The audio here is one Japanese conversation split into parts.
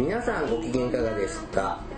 皆さんご機嫌いかがですか？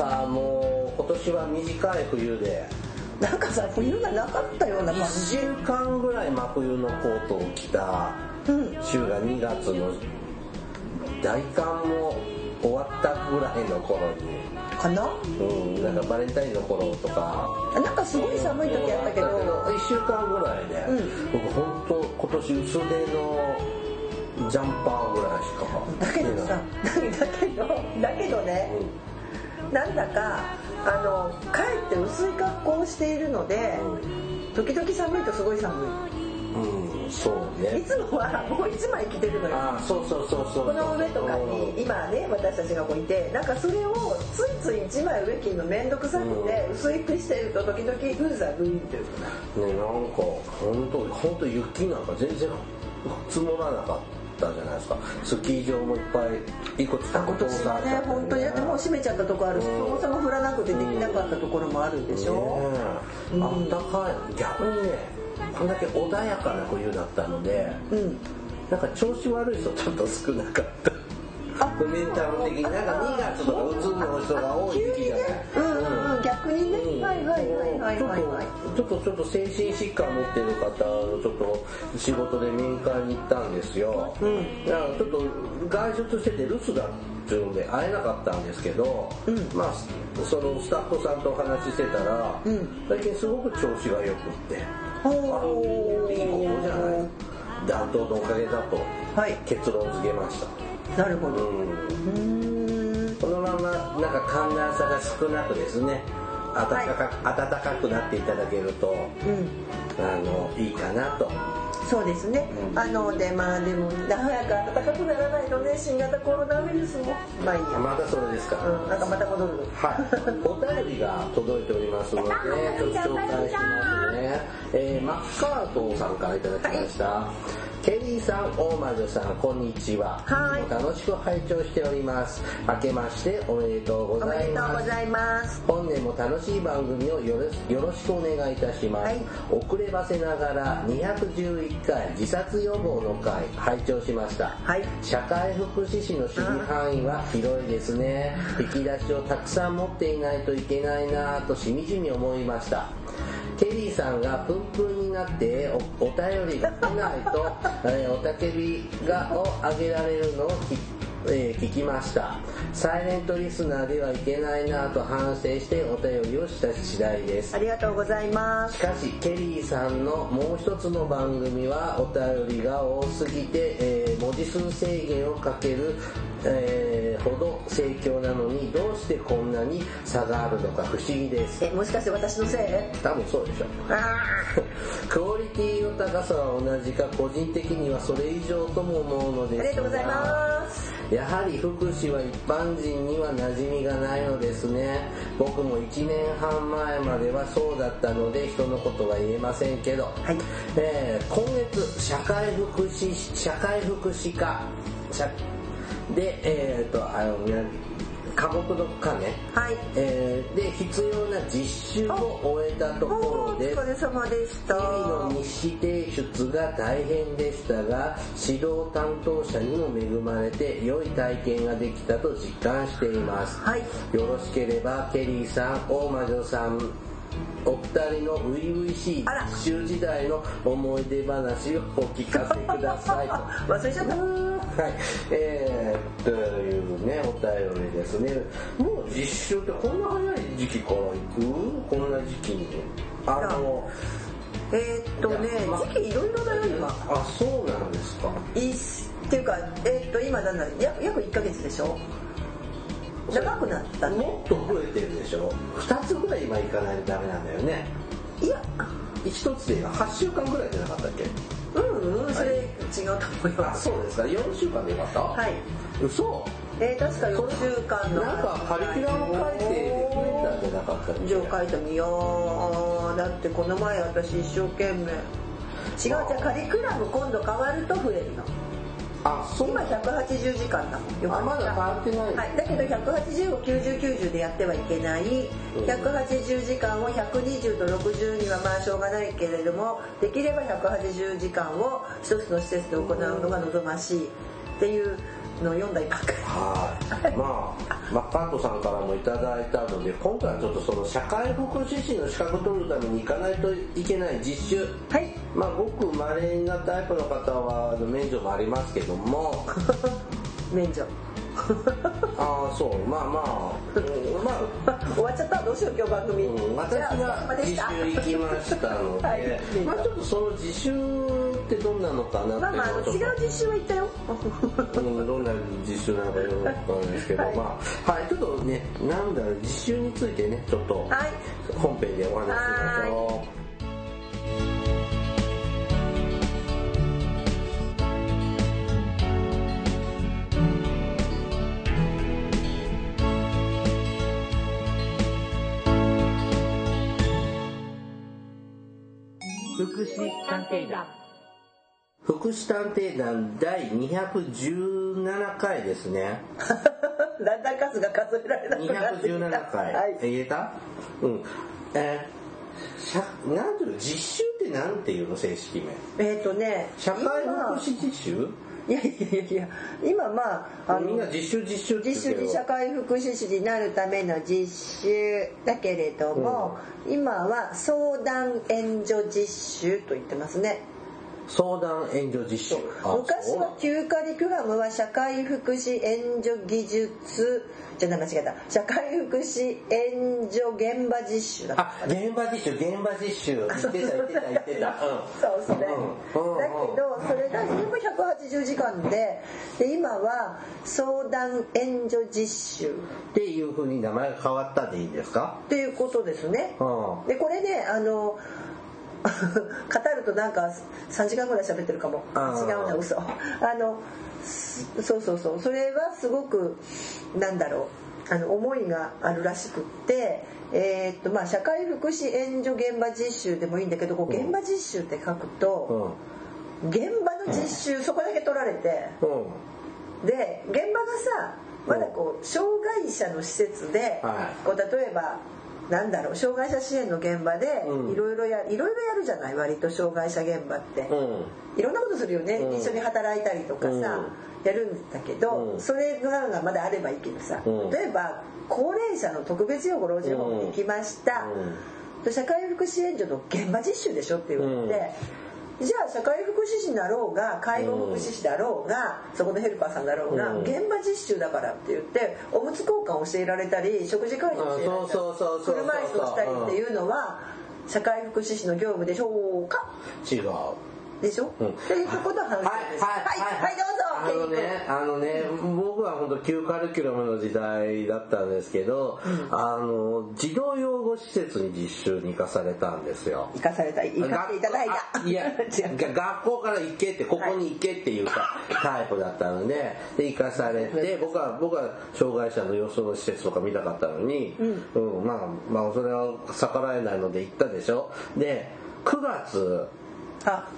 さあもう今年は短い冬で。なんかさ、冬がなかったような感1じ。週間ぐらい真冬のコートを着たうん。週が2月の大寒も終わったぐらいの頃に。かな？うん、なんかバレンタインの頃とか。なんかすごい寒い時あったけど、1週間ぐらいで、うん。僕本当今年薄手のジャンパーぐらいしか。だけどさ、だけど、だけどね、なんだか、あの、かえって薄い格好をしているので、時々寒いとすごい寒うん、うん、そうい。いねつもはもう一枚着てるのよ。そうそうそうそう。この上とかに今ね私たちがこういてなんかそれをついつい一枚上着るの面倒くさくて薄い服してると時々グーザーグイーってるねなんか本当本当雪なんか全然積もらなかったじゃないですか。スキー場もいっぱいいくつか今年はね。本当に。だってもう閉めちゃったとこある。しうん。そもそも降らなくてできなかったところもあるでしょ、うん。あったかい。逆にねこれだけ穏やかな冬だったのでうん。なんか調子悪い人ちょっと少なかった。メンタル的になんか2月とかうつの人が多い時期じゃないうんうんうん逆にね、うんはいはいはいはいはいはい。ちょっとちょっと精神疾患持ってる方ちょっと仕事で面会に行ったんですよ、うんだからちょっと外出してて留守だっていうんで会えなかったんですけど、うん。まあそのスタッフさんとお話ししてたら、うん。最近すごく調子が良くって。ほあいいことじゃない。暖冬のおかげだとはい。結論付けました、うなるほど。このままなんか寒暖差が少なくですね暖か,、暖かくなっていただけるとうん。あのいいかなと。そうですね、うん。あのでまあでも早く暖かくならないとね新型コロナウイルスも。まあいいや。またそれですか、うん、なんかまた戻る。はい、お便りが届いておりますので、ちょっと紹介しますね。えー、マッカートーさんからいただきました。ケリーさん、大魔女さん、こんにちは。はい楽しく拝聴しております。明けましておめでとうごおめざいます。でとうございます。本年も楽しい番組をよろしよろしくお願いいたします、はい遅ればせながら211回自殺予防の回拝聴しましたはい。社会福祉士の守備範囲は広いですね引き出しをたくさん持っていないといけないなぁとしみじみ思いましたケリーさんがプンプンになっておお便りが来ないと、えーおたけびがを上げられるのを聞えー聞きましたサイレントリスナーではいけないなぁと反省してお便りをした次第ですありがとうございます。しかしケリーさんのもう一つの番組はお便りが多すぎて、えー文字数制限をかける、えーほど盛況なのにどうしてこんなに差があるのか不思議です。え、もしかして私のせい？多分そうでしょあ クオリティの高さは同じか個人的にはそれ以上とも思うのーですありがとうございます。やはり福祉は一般人には馴染みがないのですね僕も1年半前まではそうだったので人のことは言えませんけど、はい。えー今月社会福祉社会福祉課社でえっ、とあのね科目の課ね、はい。えーで必要な実習を終えたところおです疲れ様でした。日々の日誌提出が大変でしたが指導担当者にも恵まれて良い体験ができたと実感していますはい。よろしければケリーさん大魔女さんお二人の初々しいあら実習時代の思い出話をお聞かせくださいと 忘れちゃった。はい、えー、というね、お便りですね。もう実習ってこんな早い時期から行く？こんな時期に。あの、えーっとねまあ、時期いろいろだよ、今。あ、そうなんですか。いっていうか、えーっと、今だんだん、や約1ヶ月でしょ？長くなったね。もっと増えてるでしょ？二つぐらい今行かないとダメなんだよね。いや、一つで8週間ぐらいじゃなかったっけ？うんうん、それ違うと思いあ、ます。そうですか？4週間でよかった？はい。嘘えー、確か4週間のなんかカリキュラム改定で増えたんじゃなかったっけ？じゃあ書いてみようだってこの前私一生懸命違うじゃあカリキュラム今度変わると増えるのあそう今180時間だ。もんよあまだ変わってない、はい、だけど180を9090でやってはいけない。180時間を120と60にはまあしょうがないけれどもできれば180時間を一つの施設で行うのが望ましい。っていうのを読んだりばっかり。はい、まあ、マッカートさんからもいただいたので、今回はちょっとその社会福祉士の資格取るために行かないといけない実習。はい。まあ、ごく稀なタイプの方は免除もありますけども、免除。ああ、そう、まあまあ、うんまあ、終わっちゃった？どうしよう？今日番組、うん私じゃあお疲れは様でした実習行きましたので、はい。まあちょっとその実習ってどんなのかなっていうのまあまあ違う実習は行ったよ。うんどんな実習なのかよくわかんないですけど、はい。まあ、はい、ちょっとね、なんだろう、実習についてね、ちょっとはい。本編でお話ししましょ福祉探偵団。う。福祉探偵団第217回ですね。だんだん数が数えられなくなってきた。217回。はい。え言えた？うん。えー、なんていうの？実習ってなんていうの？正式名。えっ、とね社会今福祉実習？いやいやいやいや今まああみんなの実習実習実習に社会福祉士になるための実習だけれども、今は相談援助実習と言ってますね相談援助実習。あ昔は旧カリキュラムは社会福祉援助技術。じゃない間違えた。社会福祉援助現場実習だっ現場実習、現場実習。言ってた、言ってた、言ってた。うん。そうそれ、うん。だけどそれが全部180時間でで今は相談援助実習。っていう風に名前が変わったでいいんですか？っていうことですね。うん。でこれねあの 語るとなんか3時間ぐらい喋ってるかも。違うな嘘。あのすそうそうそう。それはすごくなんだろう。あの思いがあるらしくってえーっとまあ社会福祉援助現場実習でもいいんだけどこう現場実習って書くと、現場の実習そこだけ取られてうん。うん。で現場がさまだこう障害者の施設で、はい。こう例えばなんだろう障害者支援の現場でうん。いろいろやいろいろやるじゃない？割と障害者現場って、うん。いろんなことするよね、うん。一緒に働いたりとかさ、うん。やるんだけど、うん。それがまだあればいいけどさ、うん。例えば高齢者の特別養護老人ホームに行きました、で社会福祉援助の現場実習でしょって言われて、じゃあ社会福祉士だろうが介護福祉士だろうが、そこのヘルパーさんだろうが、うん。現場実習だからって言っておむつ交換を教えられたり食事管理を教えられたり車椅子をしたりっていうのは社会福祉士の業務でしょうか？違う。でしょ、うん。っていうことの話です。はい、はい、はい、あのどうぞね、あのね、僕は本当旧カリキュラムの時代だったんですけど、あの、児童養護施設に実習に行かされたんですよ。行かされた行かせていただいた。あいや学校から行けってここに行けっていうか、タイプだったのでで行かされて僕は僕は障害者のよその施設とか見たかったのに、うん。まあまあそれは逆らえないので行ったでしょ。で9月あ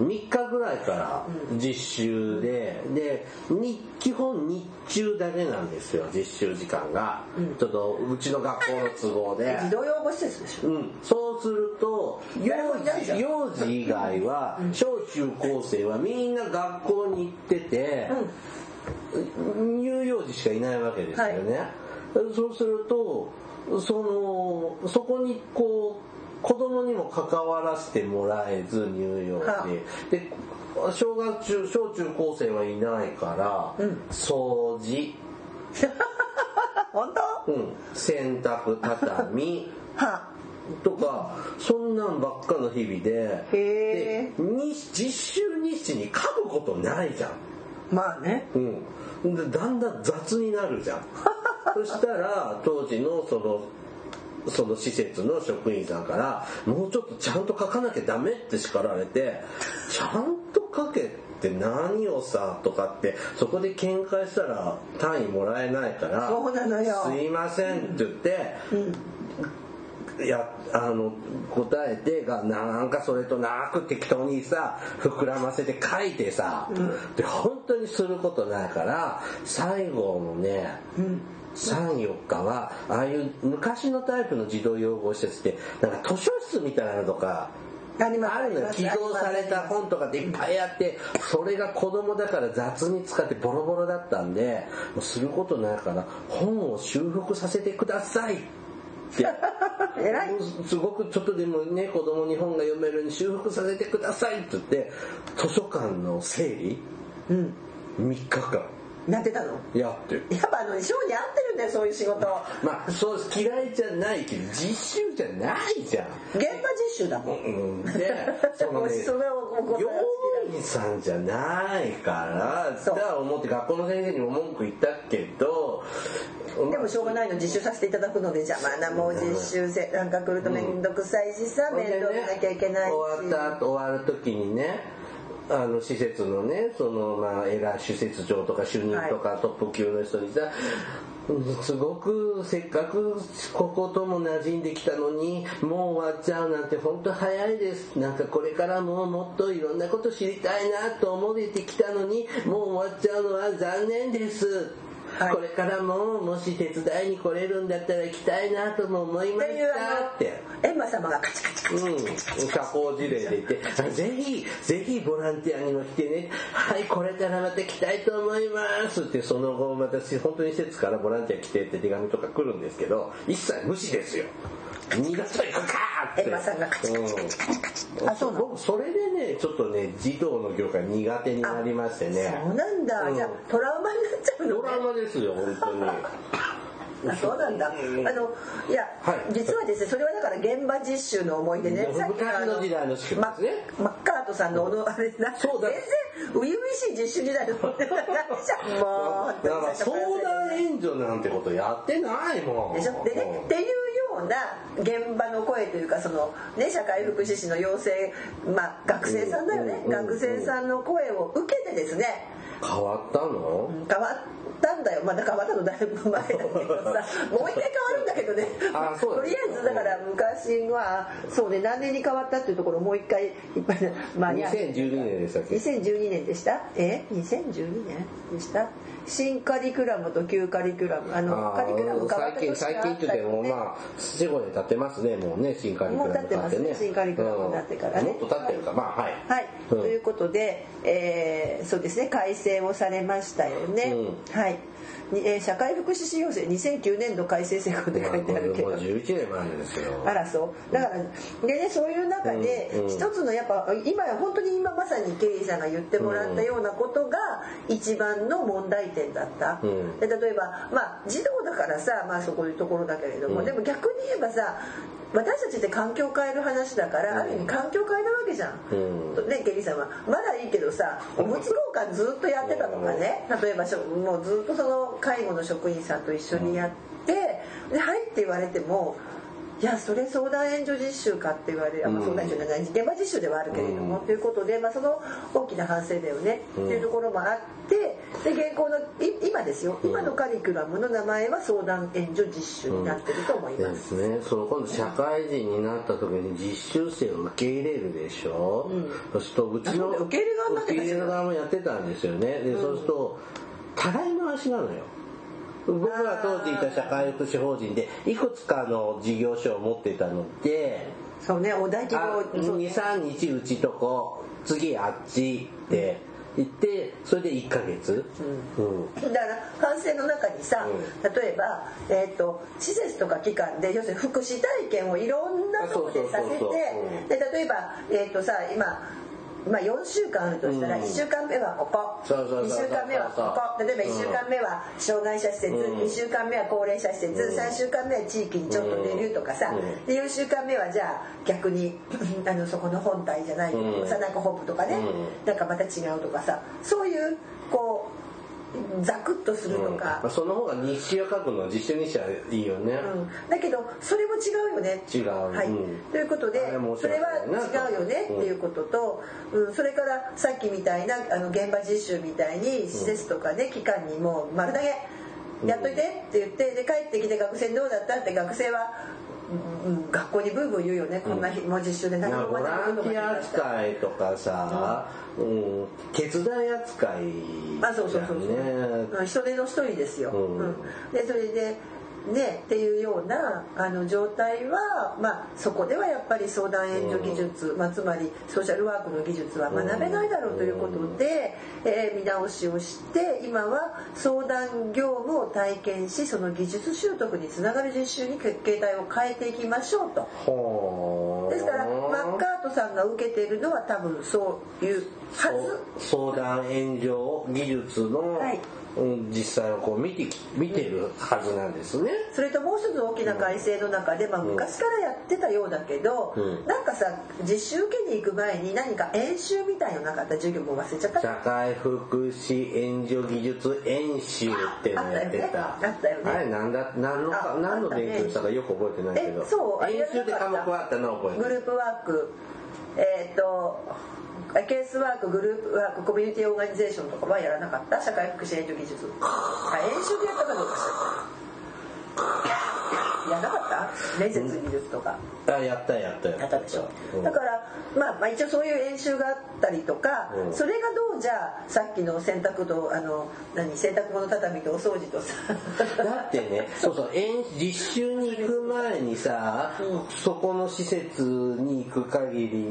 3日ぐらいから実習で、でに基本日中だけなんですよ実習時間が、ちょっとうちの学校の都合で。児童養護施設でしょ？うん、そうすると幼児幼児以外は小中高生はみんな学校に行ってて、乳幼児しかいないわけですよね、そうするとそのそこにこう子供にも関わらせてもらえず乳幼は児で小学中小中高生はいないから、うん。掃除、本当？うん、洗濯畳。はとかそんなんばっかの日々で。へでに実習日誌に書くことないじゃん、まあね。うん、でだんだん雑になるじゃん。そしたら当時のそのその施設の職員さんからもうちょっとちゃんと書かなきゃダメって叱られてちゃんと書けって何をさとかってそこで喧嘩したら単位もらえないからそうなのよすいませんって言って、いやあの答えてがなんかそれとなく適当にさ膨らませて書いてさ、で本当にすることないから最後のね、34日はああいう昔のタイプの児童養護施設ってなんか図書室みたいなのとかあるのよ寄贈された本とかっていっぱいあってそれが子供だから雑に使ってボロボロだったんでもうすることないから本を修復させてくださいって。偉い。すごくちょっとでもね子供に本が読めるように修復させてくださいって言って図書館の整理？うん。3日間なってたの？やってる。やっぱあの性に合ってるんだよそういう仕事。まあそうです嫌いじゃないけど実習じゃないじゃん。現場実習だもん。うん。でそのね それを用員さんじゃないからそう。だから思って学校の先生にも文句言ったけどでもしょうがないの実習させていただくので邪魔なもう実習生なんか来ると面倒くさいしさ、面倒見なきゃいけないし。終わった後終わる時にねあの施設のねそのまあ偉い施設長とか主任とかトップ級の人にさ、うんすごくせっかくこことも馴染んできたのにもう終わっちゃうなんて本当早いです。なんかこれからももっといろんなこと知りたいなと思ってきたのにもう終わっちゃうのは残念です、はいこれからももし手伝いに来れるんだったら行きたいなとも思いましたあって。のエンマ様がカチカチカチうん、社交辞令で言って、あぜひ、ぜひボランティアにも来てね、はい、これからまた来たいと思いますって、その後、私、本当に施設からボランティア来てって手紙とか来るんですけど、一切無視ですよ。新潟行くかーって。エマさんがカチカチカチカチカチあそうなの？僕、それでね、ちょっとね、児童の業界苦手になりましてね。そうなんだ、うんじゃあトラウマになっちゃうのドラマですよ、本当に。あそうなんだ、うん。あのいや、はい。実はですねそれはだから現場実習の思い出ね。うん。さっきのあ昔の時代のね。ママッカートさんのおのあれなそうだ。全然初々しい実習時代の。思い出じゃないじゃんもうだ から相談援助なんてことやってないもん。でしょ？でねっていうような現場の声というかそのね社会福祉士の養成まあ学生さんだよね、うん。うん。学生さんの声を受けてですね変わったの？変わったんだよ。まだ変わったのだいぶ前だけどさ。もう一回変わるんだけどね。とりあえずだから昔はそうね何年に変わったっていうところをもう一回いっぱいまあいや2012年でしたっけ？2012年でした？え？2012年でした？新カリキュラムと旧カリキュラム。あのあカリキュラムー変わった最近最近って言ってもねまあ45年経ってますねもうね新カリキュラムもう経ってますね新カリキュラムになってからね。うん。もっと経ってるか。まあはい。はい、うん。ということで、えーそうですね。改正をされましたよね、うはい、にえー社会福祉士養成2009年度改正施行って書いてあるけど。もう11年前ですよ。あらそう。だからでねそういう中で一つのやっぱ今本当に今まさにケリーさんが言ってもらったようなことが一番の問題点だった、うん。で例えばまあ児童だからさまあそういうところだけれども、うん。でも逆に言えばさ私たちって環境を変える話だから、ある意味環境を変えるわけじゃん、うん。ねケリーさんは。まだいいけどさおむつ交換ずっとやってたとかね。例えばもうずっとその介護の職員さんと一緒にやってで「はい」って言われてもいやそれ相談援助実習かって言われる、あまあ、うん相談援助じゃない現場実習ではあるけれども、うん。ということで、まあ、その大きな反省だよね、うん。っていうところもあってで現行のい今ですよ。今のカリキュラムの名前は相談援助実習になってると思いでます。すね。その今度社会人になった時に実習生を受け入れるでしょ、うん。そうするとうちの受け入れ側もやってたんですよね。で、そうするとたらい回しなのよ。僕が当時いた社会福祉法人でいくつかの事業所を持ってたのでそうねお大規あ模そう。ね23日うちとこ次あっちって行ってそれで1ヶ月、うん。だから反省の中にさ、う例えば、えー、と施設とか機関で要するに福祉体験をいろんなとこでさせてで例えば、えーとさ今まあ、4週間あるとしたらうん。1週間目はここ。そうそうそう2週間目はここ。例えば1週間目は障害者施設うん。2週間目は高齢者施設うん。3週間目は地域にちょっと出るとかさうん。で4週間目はじゃあ逆に あのそこの本体じゃないけどうん。さなんかホップとかねうん。なんかまた違うとかさそういうこうザクッとするとか、うん。その方が日誌を書くのは実習日誌はいいよね、うん。だけどそれも違うよね。違う。はい。うん。ということでそれは違うよね。っていうことと、うん、それからさっきみたいなあの現場実習みたいに施設とかね機関にもう丸投げやっといてって言ってで帰ってきて学生にどうだったって学生は、うんうん学校にブーブー言うよね。こんな日もう実習で何もボランティア扱いとかさ、うん。手伝い扱いあそうそうそうそう、うん人手の一人ですよ、うん。うん。でそれでねっていうようなあの状態は、まあ、そこではやっぱり相談援助技術、まあ、つまりソーシャルワークの技術は学べないだろうということで、えー見直しをして今は相談業務を体験しその技術習得につながる実習に形態を変えていきましょうと。ですからマッカートさんが受けているのは多分そういうはず。相談援助技術の、はい。うん実際をこう見てき見てるはずなんですね。それともう一つ大きな改正の中で、まあ、昔からやってたようだけど、うんなんかさ実習受けに行く前に何か演習みたいのなかった授業も忘れちゃった？社会福祉援助技術演習っていうのやってた。あったよねあったよねあれなんだ何のかあ何の勉強したかよく覚えてないけど。えそう演習で科目はあったのは覚えてる。グループワークえっ、とケースワークグループワークコミュニティオーガニゼーションとかはやらなかった？社会福祉援助技術。あ演習でやったかどうかしらやらなかった？面接技術とか、あやったやった。やったでしょ、うん。だから、まあ、まあ一応そういう演習があったりとか、うん。それがどうじゃあさっきの洗濯とあの何洗濯物畳とお掃除とさ。だってね、そうそう、演実習に行く前にさ、うん。そこの施設に行く限り、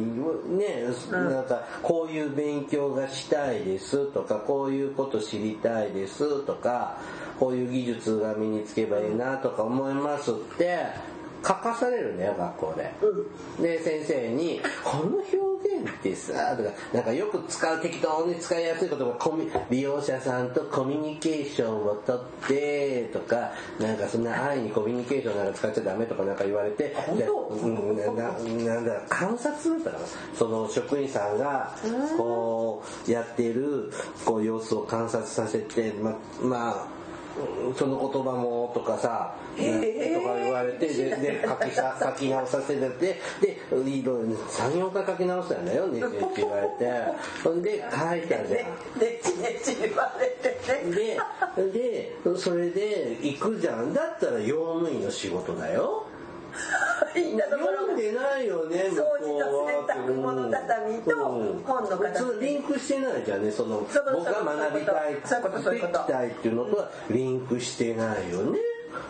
ね、なんか、こういう勉強がしたいですとか、こういうこと知りたいですとか、こういう技術が身につけばいいなとか思いますって、書かされるんだよ、学校で。で、先生に、この表現ってさ、とか、なんかよく使う、適当に使いやすいことも、コミ利用者さんとコミュニケーションをとって、とか、なんかそんな安易にコミュニケーションなんか使っちゃダメとかなんか言われて、でうんなななんだ、観察だったかな。その職員さんが、こう、やってる、こう、様子を観察させて、ま、まあ、うんその言葉もとかさ、とか言われて、で、で書きさ 書き直させてて、で、いろいろ3、4回書き直したんだよ、ねちねち言われて。ほんで、書いたじゃん。ねちねち言われてねで、で、それで行くじゃん。だったら用務員の仕事だよ。みんなところ読んでないよね。掃除と洗濯物畳とうん。本の形普通リンクしてないじゃんね、その、僕が学びたい、そう。いうことそういうことできたいっていうのとはリンクしてないよね。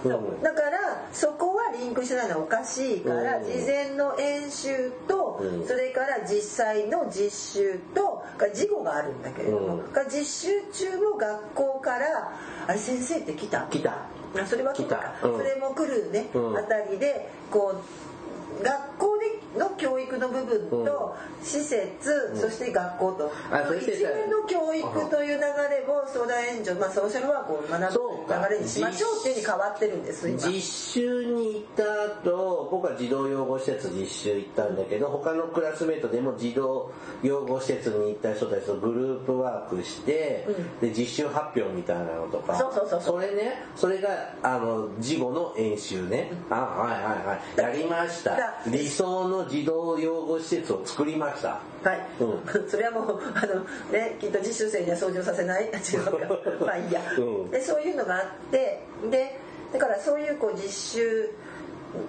うん。だからそこはリンクしてないのはおかしいからうん。事前の演習とうん。それから実際の実習とが事後があるんだけれども実習中も学校から「あれ先生って来た?」来た。あそれは来た。うん。それも来るねうん。あたりでこう学校での教育の部分と施設そして学校と。あそれってさ一連の教育という流れを相談援助まあソーシャルワークを学ぶ流れにしましょうっていうに変わってるんです今。実習に行った後僕は児童養護施設実習行ったんだけど他のクラスメートでも児童養護施設に行った人たちとグループワークして、うん。で実習発表みたいなのとか。そうそうそうそう。れねそれがあの事後の演習ね、あはいはいはい。やりました。だ理想の児童養護施設を作りました。はい、う それはもうあのねきっと実習生には掃除をさせない。あ違うかまあいいや、うん。でそういうのがあってでだからそういうこう実習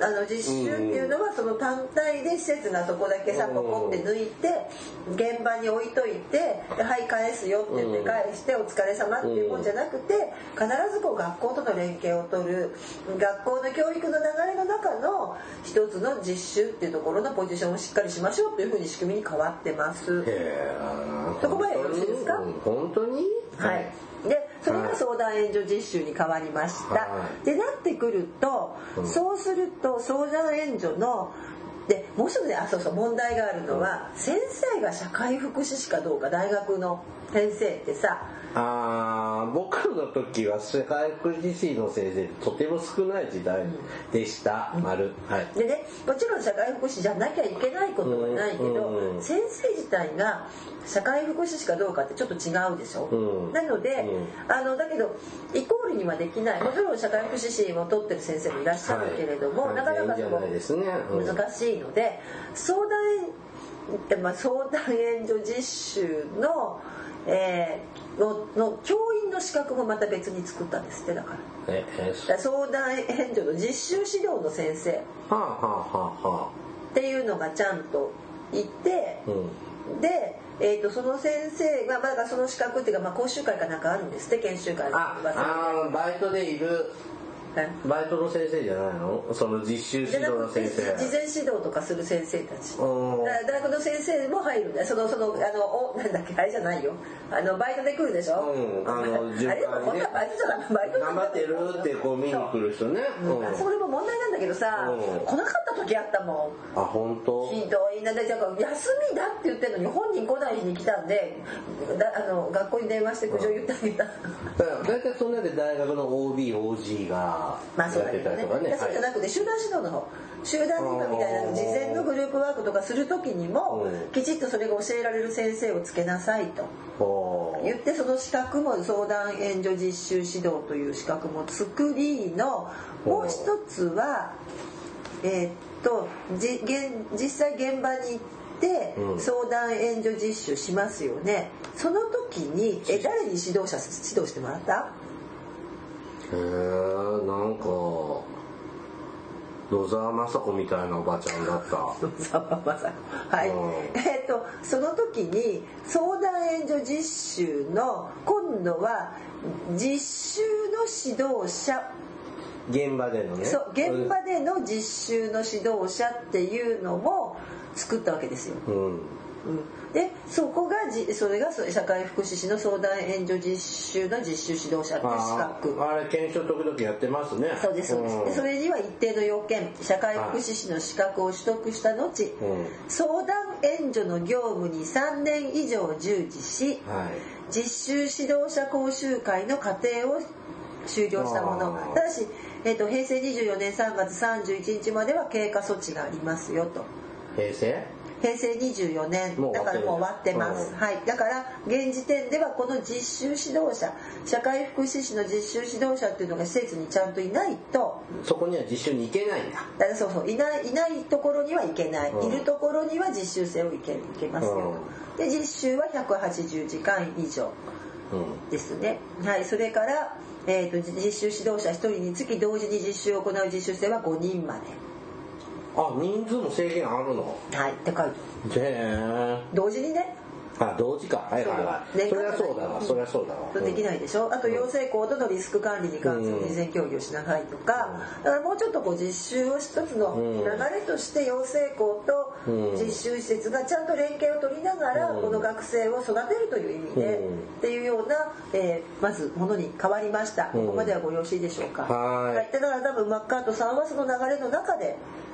あの実習っていうのはその単体で施設がそこだけさうんポコって抜いて現場に置いといてではい返すよって言ってうん返してお疲れ様っていうもんじゃなくて必ずこう学校との連携を取る。学校の教育の流れの中の一つの実習っていうところのポジションをしっかりしましょうというふうに仕組みに変わってます。そこまでよろしいですか？うん。本当に？はい、でそれが相談援助実習に変わりました、はい。でなってくると、うん。そうすると相談援助のでもう一つねあそうそう問題があるのは、先生が社会福祉士かどうか大学の先生ってさあー僕の時は社会福祉士の先生とても少ない時代でした、丸はい。でねもちろん社会福祉じゃなきゃいけないことはないけど、うんうん。先生自体が社会福祉士かどうかってちょっと違うでしょ、うん。なので、うあのだけどイコールにはできない。もちろん社会福祉士も取ってる先生もいらっしゃるけれども、はいなかなかそのないですね。うん。難しいので相談えまあ、相談援助実習の,、えーのの教員の資格もまた別に作ったんですってだから。えら相談援助の実習指導の先生。っていうのがちゃんといてあうん。で、えー、とその先生が、まあ、だその資格っていうか、まあ、講習会かなんかあるんですって研修会ああーバイトでいるはい。バイトの先生じゃないの？その実習指導の先生。事前指導とかする先生たち。大学の先生も入るんだよ。そのそのあのおなんだっけ？あれじゃないよ。あのバイトで来るでしょ、うん。あのあれでもバイトじゃない。バイト頑張ってるってこう見に来る人ね。そううん。それも問題なんだけどさ、うん。来なかった時あったもん。あ本当？ひどい。なでだから休みだって言ってるのに本人来ない日に来たんでだあの学校に電話して苦情言ってあげた、だから大体そんなで大学の OBOG がまあそうだけどね。そうじゃなくて集団指導の方。集団理科みたいなの事前のグループワークとかする時にもうん。きちっとそれが教えられる先生をつけなさいと。言ってその資格も相談援助実習指導という資格も作りのもう一つはえーっと実際現場に行ってうん。相談援助実習しますよね。その時にえ誰に指導者指導してもらった？へえなんか野沢雅子みたいなおばちゃんだった。ざわまさはい、うん。えっ、とその時に相談援助実習の今度は実習の指導者。現場でのね。そう現場での実習の指導者っていうのも作ったわけですよ。うん。うん、でそこがじそれがそ社会福祉士の相談援助実習の実習指導者って資あ格。ーあれ検証時々やってますね。そうですそうです、ん。でそれには一定の要件。社会福祉士の資格を取得した後、うん。相談援助の業務に3年以上従事しはい。実習指導者講習会の過程を終了したもの。ただし、えー、と平成24年3月31日までは経過措置がありますよと。平成？平成24年。だ。からもう終わってます、うん。はい。だから現時点ではこの実習指導者社会福祉士の実習指導者っていうのが施設にちゃんといないとそこには実習に行けないんだ。だからそうそういないいないところには行けない、うん。いるところには実習生を行け行けますよ、で実習は180時間以上うん。ですね。はい。それから、えー、と実習指導者1人につき同時に実習を行う実習生は5人まであ人数も制限あるの？はいって書い。て同時にね。あ同時か。はいはいはい。そりゃそうだわ。そりゃそうだわ。できないでしょ？あと養成校とのリスク管理に関する事前協議をしなさいとか、だからもうちょっとこう実習を一つのうん流れとして養成校とうん。実習施設がちゃんと連携を取りながらうん。この学生を育てるという意味でうん。っていうような、えーまずものに変わりました。ここまではごよろしいでしょうか？はい。だから多分マッカートさんはその流れの中でうん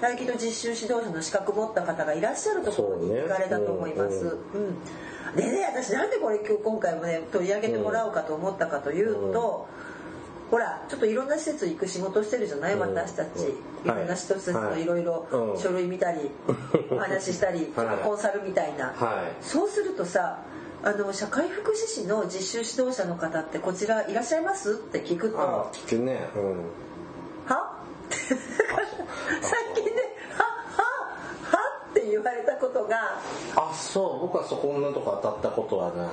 大気と実習指導者の資格持った方がいらっしゃるところに行かれたと思います。そうん。でね私なん。でこれ今日今回もね取り上げてもらおうかと思ったかというと、ほらちょっといろん。な施設行く仕事してるじゃない、うん。私たち、うん。いろんな施設のいろいろうん書類見たり、お話ししたり、はいコンサルみたいな、はい。そうするとさあの社会福祉士の実習指導者の方ってこちらいらっしゃいます？って聞くと。あ聞くね。うん。は最近ねはははって言われたことがあそう。僕はそこんなとこ当たったことはない。は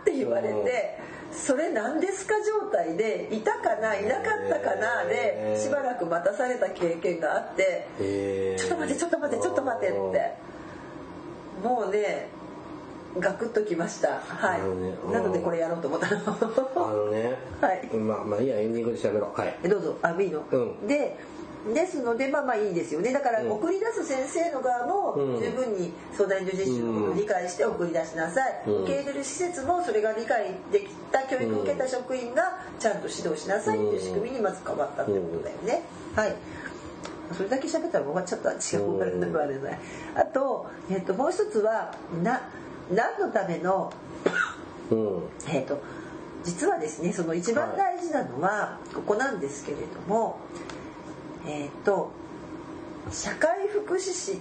って言われてそれ何ですか状態でいたかないなかったかなでしばらく待たされた経験があってちょっと待ってちょっと待ってちょっと待ってって。もうねガクッときました。はなるほどねいなのでこれやろうと思ったあののね はい。まあまあいいやエンディングで喋ろう。はい。えどうぞ。あいいの、うん。でですのでまあまあいいですよね。だからうん。送り出す先生の側もうん。十分に相談所実習のことを理解して送り出しなさい、うん。受け入れる施設もそれが理解できた教育を受けた職員がちゃんと指導しなさいっていう仕組みにまず変わったってことだよね、はい。それだけ喋ったら僕はちょっと違うなあれないあと,、えっともう一つはな何のためのうん。えー、と実はですねその一番大事なのはここなんですけれども、えっ、と社会福祉士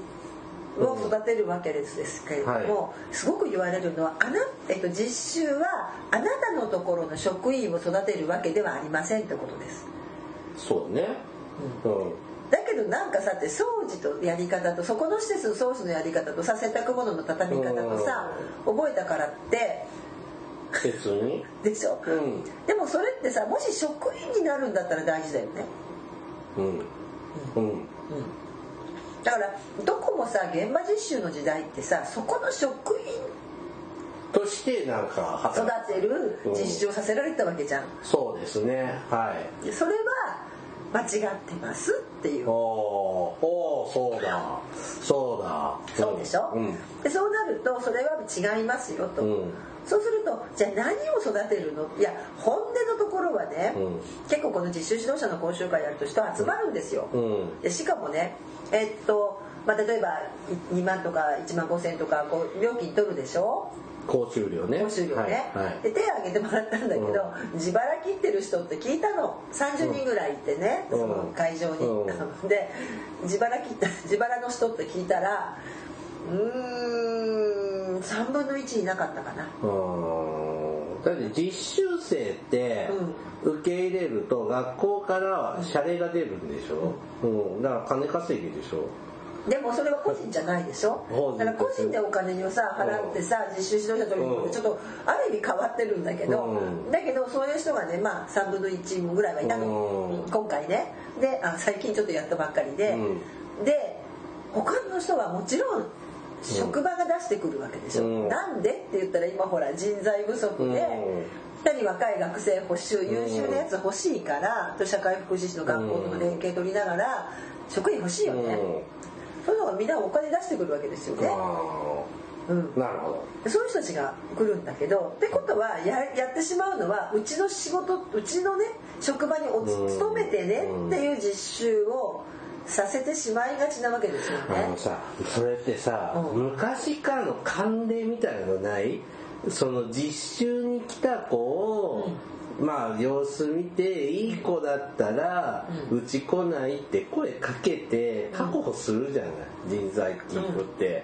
を育てるわけですけれども、はすごく言われるのはあな、えっと実習はあなたのところの職員を育てるわけではありませんってことです。そうね。うん。だけどなんかさって掃除とやり方とそこの施設の掃除のやり方とさ洗濯物の畳み方とさ覚えたからって別に。でしょ、うん。でもそれってさもし職員になるんだったら大事だよね、うん。うん。だからどこもさ現場実習の時代ってさそこの職員としてなんか育働てる実習をさせられたわけじゃん。そうですね。はい。でそれは間違ってますっていう。おー。おーそうだ。そうだ。そうでしょ、うん。でそうなるとそれは違いますよと、うんそうするとじゃあ何を育てるの？いや本音のところはね、うん。結構この実習指導者の講習会やると人集まるんですよ、うん。でしかもねえっと、まあ、例えば2万とか1万5千とかこう料金取るでしょ？講習料ね。講習料ね、はいはい。で手挙げてもらったんだけど、自腹切ってる人って聞いたの？30人ぐらいいてね、うん。その会場に、うん。で自腹切った自腹の人って聞いたらうーん3分の1いなかったかな。うん。だって実習生って受け入れると学校から謝礼が出るんでしょ、うん、だから金稼ぎでしょ？でもそれは個人じゃないでしょ？個人だから個人でお金をさ払ってさ実習指導者取りってちょっとある意味変わってるんだけど、うん。だけどそういう人がねまあ3分の1ぐらいはいたの、うん。今回ね。であ最近ちょっとやったばっかりで、うで他の人はもちろん職場が出してくるわけでしょ、うん。なんでって言ったら今ほら人材不足で、うん。下に若い学生補習優秀なやつ欲しいから、と社会福祉士の学校との連携取りながら職員欲しいよね、そういうのがみんなお金出してくるわけですよね、うん。なるほそういう人たちが来るんだけどってことはややってしまうのはうちの仕事うちのね職場におうん。勤めてねっていう実習をさせてしまいがちなわけですよね。どあのさそれってさ、うん。昔からの慣例みたいなのない？その実習に来た子を、まあ様子見ていい子だったら、うち来ないって声かけて確保するじゃない、人材っていうって、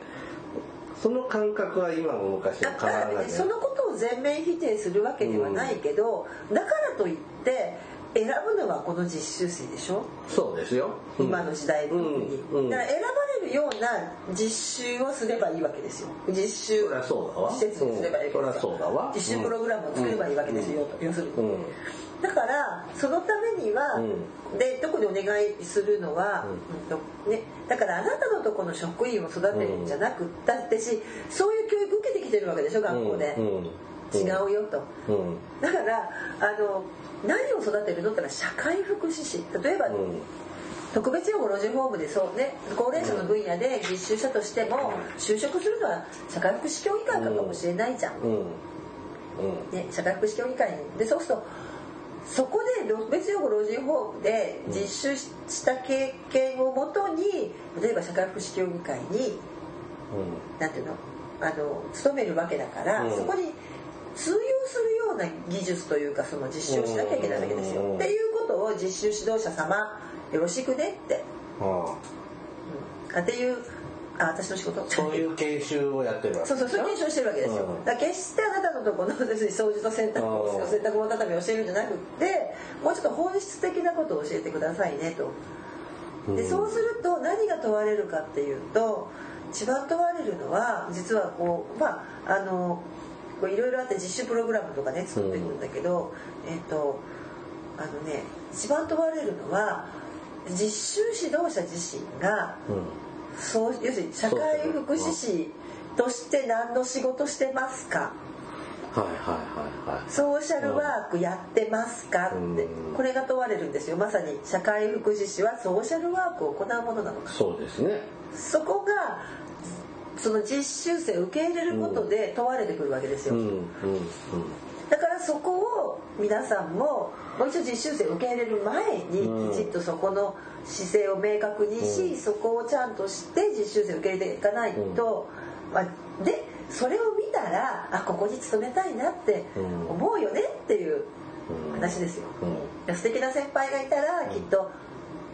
その感覚は今も昔だも変わからないそのことを全面否定するわけではないけど、だからといって選ぶのはこの実習生でしょ、そうですよ、うん。今の時代特に、うんうん。だから選ばれるような実習をすればいいわけですよ。実習施設にすればいいわけですよ。実習プログラムを作ればいいわけですよ、要するに、うん。だからそのためには、うで特にお願いするのは、うん。ね、だからあなたのところの職員を育てるんじゃなくったってしそういう教育受けてきてるわけでしょ学校で、違うよと。うん。だからあの何を育てるのってのは社会福祉士。例えば、うん。特別養護老人ホームでそうね。高齢者の分野で実習者としても就職するのは社会福祉協議会かもしれないじゃん、うん。うん。ね、社会福祉協議会。にでそうするとそこで特別養護老人ホームで実習した経験をもとに例えば社会福祉協議会になんていうの？あの勤めるわけだから、うん。そこに通用するような技術というかその実習をしなきゃいけないわけですよ。うん。っていうことを実習指導者様よろしくねって、あうん、あっていうあ私の仕事。あそういう研修をやってるわけ。そうそうそういう研修をしてるわけですよ、うん。だ決してあなたのところの要するに掃除と洗濯をうん。洗濯物畳みを教えるんじゃなくってもうちょっと本質的なことを教えてくださいねと。でうん。そうすると何が問われるかっていうと一番問われるのは実はこうまああのいろいろあって実習プログラムとかね作ってるんだけど、えっ、とあのね一番問われるのは実習指導者自身がうん。そう要するに社会福祉士として何の仕事してますか？はいはいはいはい。ソーシャルワークやってますか？ってうん。これが問われるんですよ。まさに社会福祉士はソーシャルワークを行うものなのか。そうですね。そこがその実習生を受け入れることで問われてくるわけですよ、うんうんうん。だからそこを皆さんももう一度実習生を受け入れる前にきちっとそこの姿勢を明確にし、そこをちゃんとして実習生を受け入れていかないと、まあ、でそれを見たらあここに勤めたいなって思うよねっていう話ですよ。うん。素敵な先輩がいたらきっと、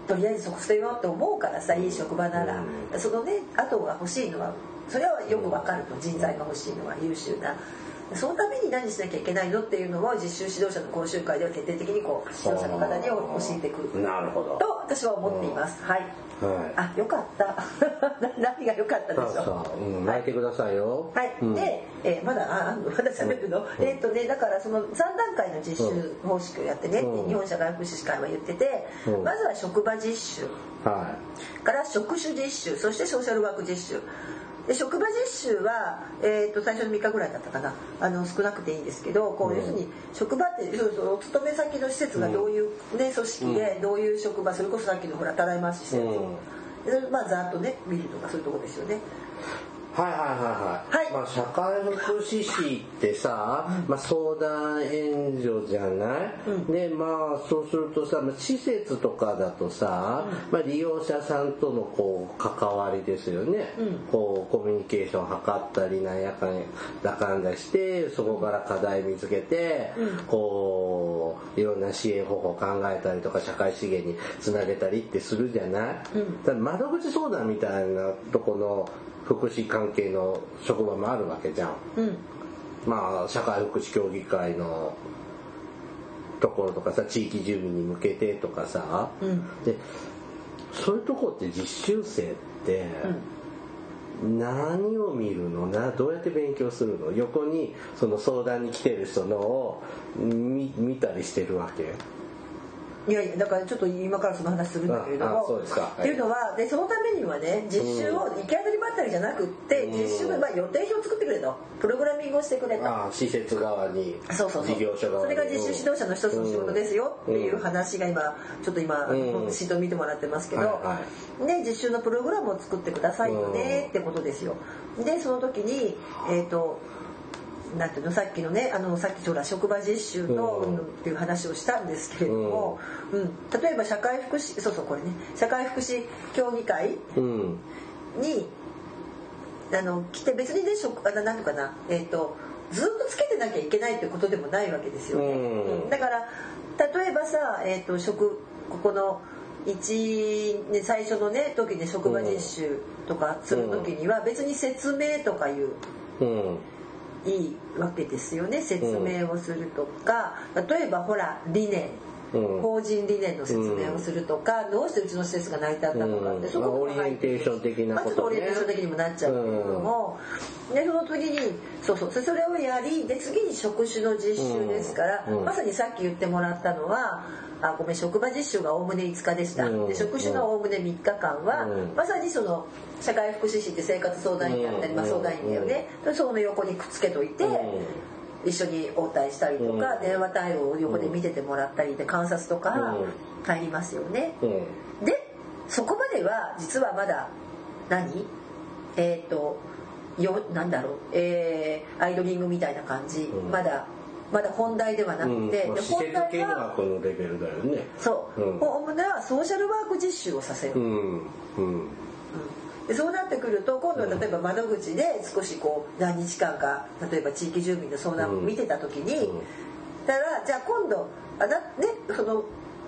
とりあえずそこ捨てようって思うからさいい職場なら、うそのね後が欲しいのはそれはよくわかると。人材が欲しいのは優秀な。そのために何しなきゃいけないのっていうのを実習指導者の講習会では徹底的にこう指導者の方に教えていくなるほど。と私は思っています。はい。はい。あよかった。何が良かったでしょう？さあさあ、うん、泣いてくださいよ。はい、うん。で、えーまだあまだ喋るの、えーっとねだからその3段階の実習方式をやってね、うん。日本社会福祉士会は言ってて、うん。まずは職場実習はから職種実習そしてソーシャルワーク実習で職場実習は、えー、と最初の3日ぐらいだったかな。あの少なくていいんですけどこう、うん。要するに職場ってそうそうお勤め先の施設がどういう、ね、組織で、どういう職場それこそさっきのほらたらい回し施設、うん。でまあざーっとね見るとかそういうとこですよね。い、はいはいはいはい、はい。まあ社会福祉士ってさ、まあ、相談援助じゃない、うん。でまあそうするとさまあ施設とかだとさ、まあ、利用者さんとのこう関わりですよね、うん。こうコミュニケーションを図ったりなんやかんだかんだしてそこから課題見つけて、うん。こういろんな支援方法を考えたりとか社会資源につなげたりってするじゃない、うん。だから窓口相談みたいなとこの福祉関係の職場もあるわけじゃん。うん。まあ社会福祉協議会のところとかさ地域住民に向けてとかさ、うん。でそういうとこって実習生って何を見るのなどうやって勉強するの？横にその相談に来てる人のを見見たりしてるわけ？いやいやだからちょっと今からその話するんだけれどもっていうのはでそのためにはね実習を行き当たりばったりじゃなくって、うん。実習の、まあ、予定表を作ってくれと。プログラミングをしてくれと。ああ施設側にそうそうそう。事業所側に。それが実習指導者の一つの仕事ですよっていう話が今ちょっと今、うん。シート見てもらってますけど、で実習のプログラムを作ってくださいよねってことですよ。でその時にえっ、となんていうのさっきのねあのさっきほら職場実習と、うん。うんっていう話をしたんですけれども、うん。例えば社会福祉そうそうこれね。社会福祉協議会うん。にあの来て別にね職あのなんとかなえっ、とずっとつけてなきゃいけないってことでもないわけですよ。ね、うん。うんだから例えばさ、えー、と職ここの一ね最初のね時に職場実習とかする時には別に説明とかいううんいいわけですよね説明をするとか、例えばほら理念法人理念の説明をするとか、どうしてうちの施設が成り立ったのかって、うん。そこともまあオリエンテーション的なことね。まあちょっとオリエンテーション的にもなっちゃうけれども、でその時にそうそう。それをやりで次に職種の実習ですから、うん。まさにさっき言ってもらったのはあごめん職場実習がおおむね5日でした、うん。で職種のおおむね3日間は、うん。まさにその社会福祉士って生活相談員だったり、まあ、うん相談員だよね、でその横にくっつけといて、一緒に応対したりとか、うん。電話対応を横で見ててもらったりで観察とかうん。入りますよね。うん。でそこまでは実はまだ何？えっ、とよなんだろう、えーアイドリングみたいな感じ、うん。まだまだ本題ではなくて、うん、で施設見学のレベルだよね。そう、うん。おおむねはソーシャルワーク実習をさせる、うん。うんでそうなってくると今度は例えば窓口で少しこう何日間か例えば地域住民の相談を見てた時に、うん。だからじゃあ今度あな、ね、その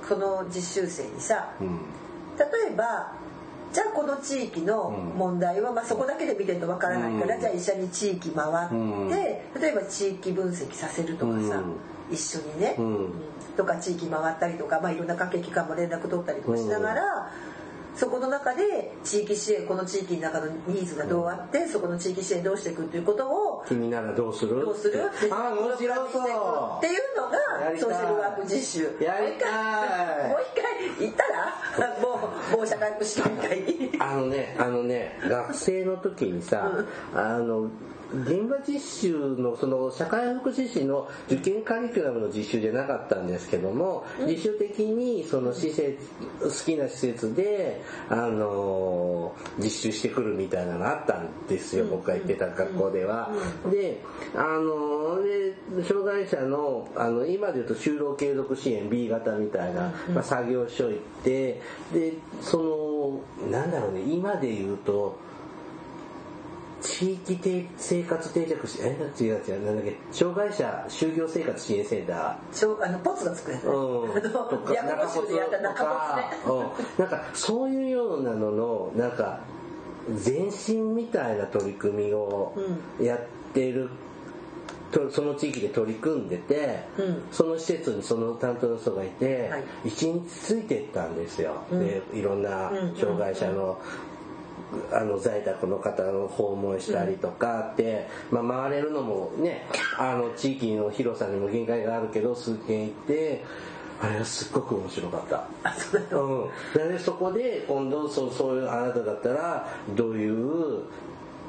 その実習生にさうん。例えばじゃあこの地域の問題は、まあ、そこだけで見てるとわからないから、うん。じゃあ一緒に地域回って、うん。例えば地域分析させるとかさ、うん。一緒にね、うん。とか地域回ったりとか、まあ、いろんな関係機関も連絡取ったりとかしながら、そこの中で地域支援この地域の中のニーズがどうあって、そこの地域支援どうしていくっていうことを君ならどうする？どうする？ああ面白そう。っていうのがソーシャルワーク実習。もう一回行ったらもうもう社会福祉会。にあのねあのね学生の時にさ、あの現場実習のその社会福祉士の受験カリキュラムの実習じゃなかったんですけども、実習的にその施設好きな施設であの実習してくるみたいなのがあったんですよ、僕が行ってた学校では。であので障害者のあの今で言うと就労継続支援 B 型みたいな、まあ、作業所行ってでそのなんだろうね今で言うと地域定生活定着しえ違う違うなんだっけ？障害者就業生活支援センタしょうあのポツがつくやつね、ー、うん、とか中ポツねうん、なんかそういうようなののなんか前進みたいな取り組みをやってる、とその地域で取り組んでて、うん。その施設にその担当の人がいて、はい。一日ついてったんですよ、うん。でいろんな障害者の,、あの在宅の方の訪問したりとかって、まあ、回れるのもねあの地域の広さにも限界があるけど数軒行ってあれはすっごく面白かった。うだようん、でそこで今度そうそういうあなただったらどういう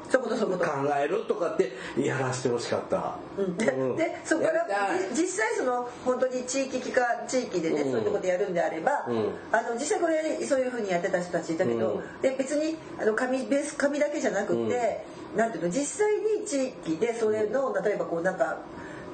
そこと。そこと。考えるとかってやらせてほしかった、うん。でうんでそこから実際その本当に地域機関地域でね、うんそういうところでやるんであれば、うん。あの実際これそういうふうにやってた人たちいたけど、うん。で別にあの紙ベース紙だけじゃなくて、なんていうの実際に地域でそれの例えばこうなんか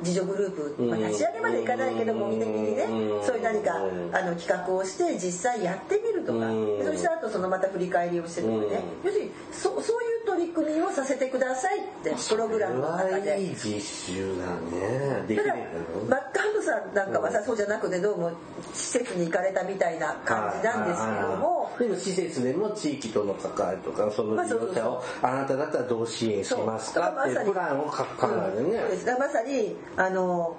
自助グループ、まあ、うん立ち上げまでいかないけども、うん。的にね、うん。そういう何かうん。あの企画をして実際やってみるとか、うん。でそしたらあとそのまた振り返りをしてとかね、うん。要するにそそういう取り組みをさせてくださいってプログラムの中で。いい実習だね。できるただバックハンドさんなんかはさ、そうじゃなくてどうも施設に行かれたみたいな感じなんですけども。でも施設でも地域との関わりとかその利用者をあなただったらどう支援しますか？っていうプランを考えるね。そうまさにあの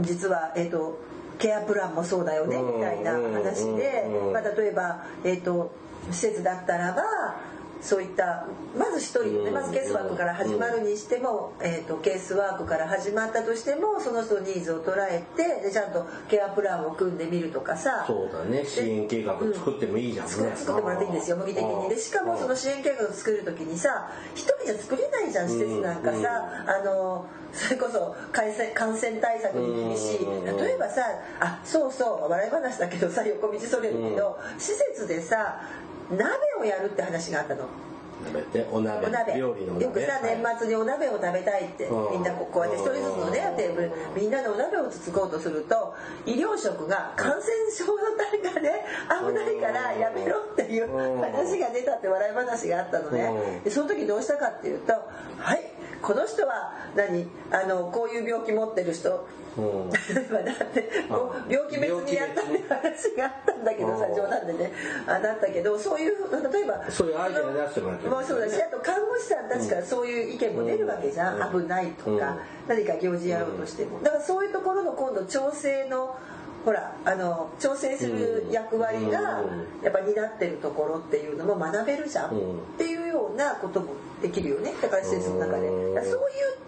実はえっ、とケアプランもそうだよねうんみたいな話で、うんまあ、例えば、えー、と施設だったらばそういったまず一人でまずケースワークから始まるにしても、えー、とケースワークから始まったとしてもその人のニーズを捉えてでちゃんとケアプランを組んでみるとかさ。そうだね。支援計画作ってもいいじゃんね。作作ってもらっていいんですよ模擬的にでしかもその支援計画を作る時にさ一人じゃ作れないじゃん施設なんかさ、うん。あのそれこそ感染感染対策に厳しい。うん。例えばさあそうそう笑い話だけどさ横道それるけど、施設でさ鍋をやるって話があったの。鍋ってお鍋。お鍋。料理の鍋。よくさはい。年末にお鍋を食べたいって。うん。みんなこうやって一人ずつのねテーブルみんなでお鍋をつつこうとすると医療職が感染症の体がね危ないからやめろっていう話が出たって笑い話があったのね。うん。でその時どうしたかっていうとはいこの人は何？あのこういう病気持ってる人。うん。例えばだって病気別にやったって話があったんだけどさうん冗談でね。あだったけどそういう例えばそういうアイデア出してもらってる。もうそうだしあと看護師さんたちからそういう意見も出るわけじゃん、うん。危ないとか、うん。何か行事やろうとしても、だからそういうところの今度調整のほらあの調整する役割がうん。やっぱ担ってるところっていうのも学べるじゃん、うん。っていうようなこともできるよねだから施設の中で。そういう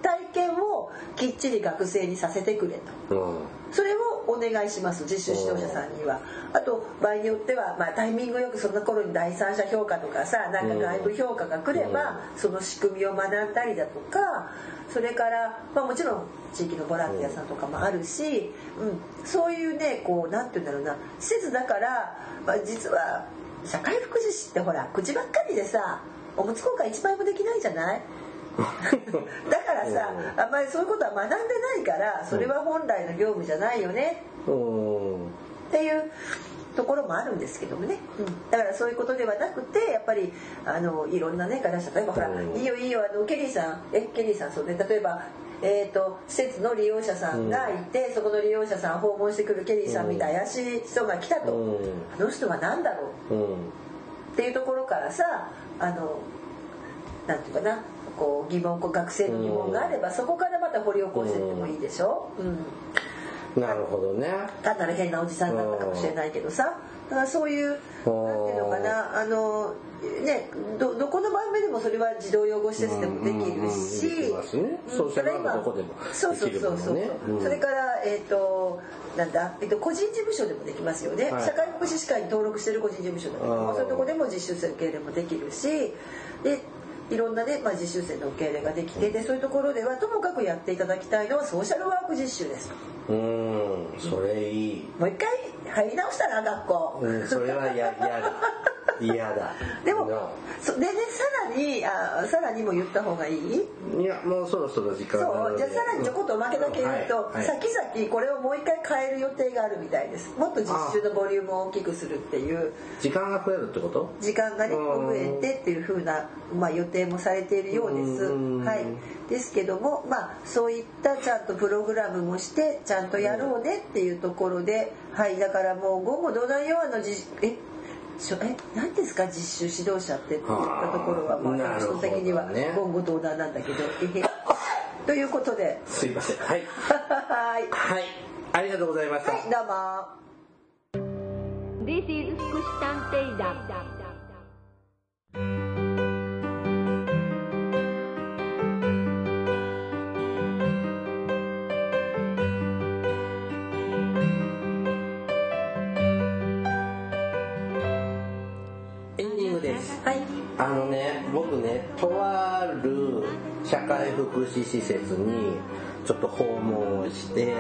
体験をきっちり学生にさせてくれと。うんそれをお願いします実習指導者さんには。あと場合によっては、まあ、タイミングよくそんな頃に第三者評価とかさなんか外部評価が来れば、その仕組みを学んだりだとかそれから、まあ、もちろん地域のボランティアさんとかもあるし、うん、そういうねこうなんて言うんだろうな。施設だから、まあ、実は社会福祉士ってほら口ばっかりでさおむつ交換一枚もできないじゃない？だからさ、あんまりそういうことは学んでないからそれは本来の業務じゃないよね。うん。っていうところもあるんですけどもね、うん。だからそういうことではなくてやっぱりあのいろんなね形例えばほら、うん。いいよいいよあのケリーさんえケリーさんそうね。例えばえー、と施設の利用者さんがいて、そこの利用者さんを訪問してくるケリーさん。みたいな怪しい人が来たと、うん。あの人は何だろう。うん。っていうところからさあのなんていうかなこう疑問こう学生の疑問があれば、そこからまた掘り起こしていってもいいでしょ、うん、なるほどね。単なる変なおじさんだったかもしれないけどさ。だからそういうなんていうのかな。あのねどどこの番目でもそれは児童養護施設でもできるし。それうそうそうそう、うん。それからえっ、となんだ、えっと、個人事務所でもできますよね、はい。社会福祉士会に登録してる個人事務所だけどそういうとこでも実習生受け入れもできるし。でいろんなね、まあ、実習生の受け入れができてでそういうところではともかくやっていただきたいのはソーシャルワーク実習ですと。うん。それいい。もう一回入り直したら学校、うん。それはや嫌だ。嫌だ。でものそでねさらにあさらにも言った方がいい？いやもうそろそろ時間なそうじゃあさらにちょこっとおまけだけ言うと、はいはい。先々これをもう一回変える予定があるみたいです。もっと実習のボリュームを大きくするっていう。時間が増えるってこと？時間がねうん増えてっていう風なまあ、予定もされているようです。うんはい。ですけどもまあそういったちゃんとプログラムもしてちゃんとやろうねっていうところではい。だからもう午後土南ヨアのじえしょえ何ですか？実習指導者ってって言ったところは。まあ私的には言語道断なんだけど。ということで。すいません。はい。はい。はい。ありがとうございました、はいどうも。This is 福祉探偵団。とある社会福祉施設にちょっと訪問をして、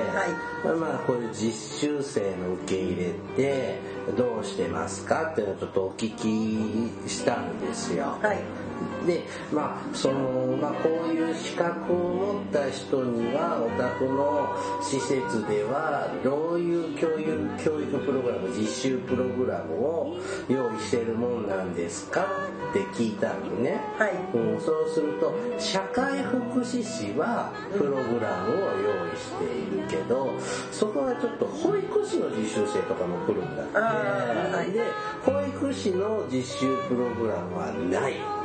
まあまあこういう実習生の受け入れってどうしてますかっていうのをちょっとお聞きしたんですよ。はいでまあその、まあ、こういう資格を持った人にはお宅の施設ではどういう教育教育プログラム実習プログラムを用意してるもんなんですかって聞いたのね、はい。うん、そうすると社会福祉士はプログラムを用意しているけどそこはちょっと保育士の実習生とかも来るんだって、で保育士の実習プログラムはない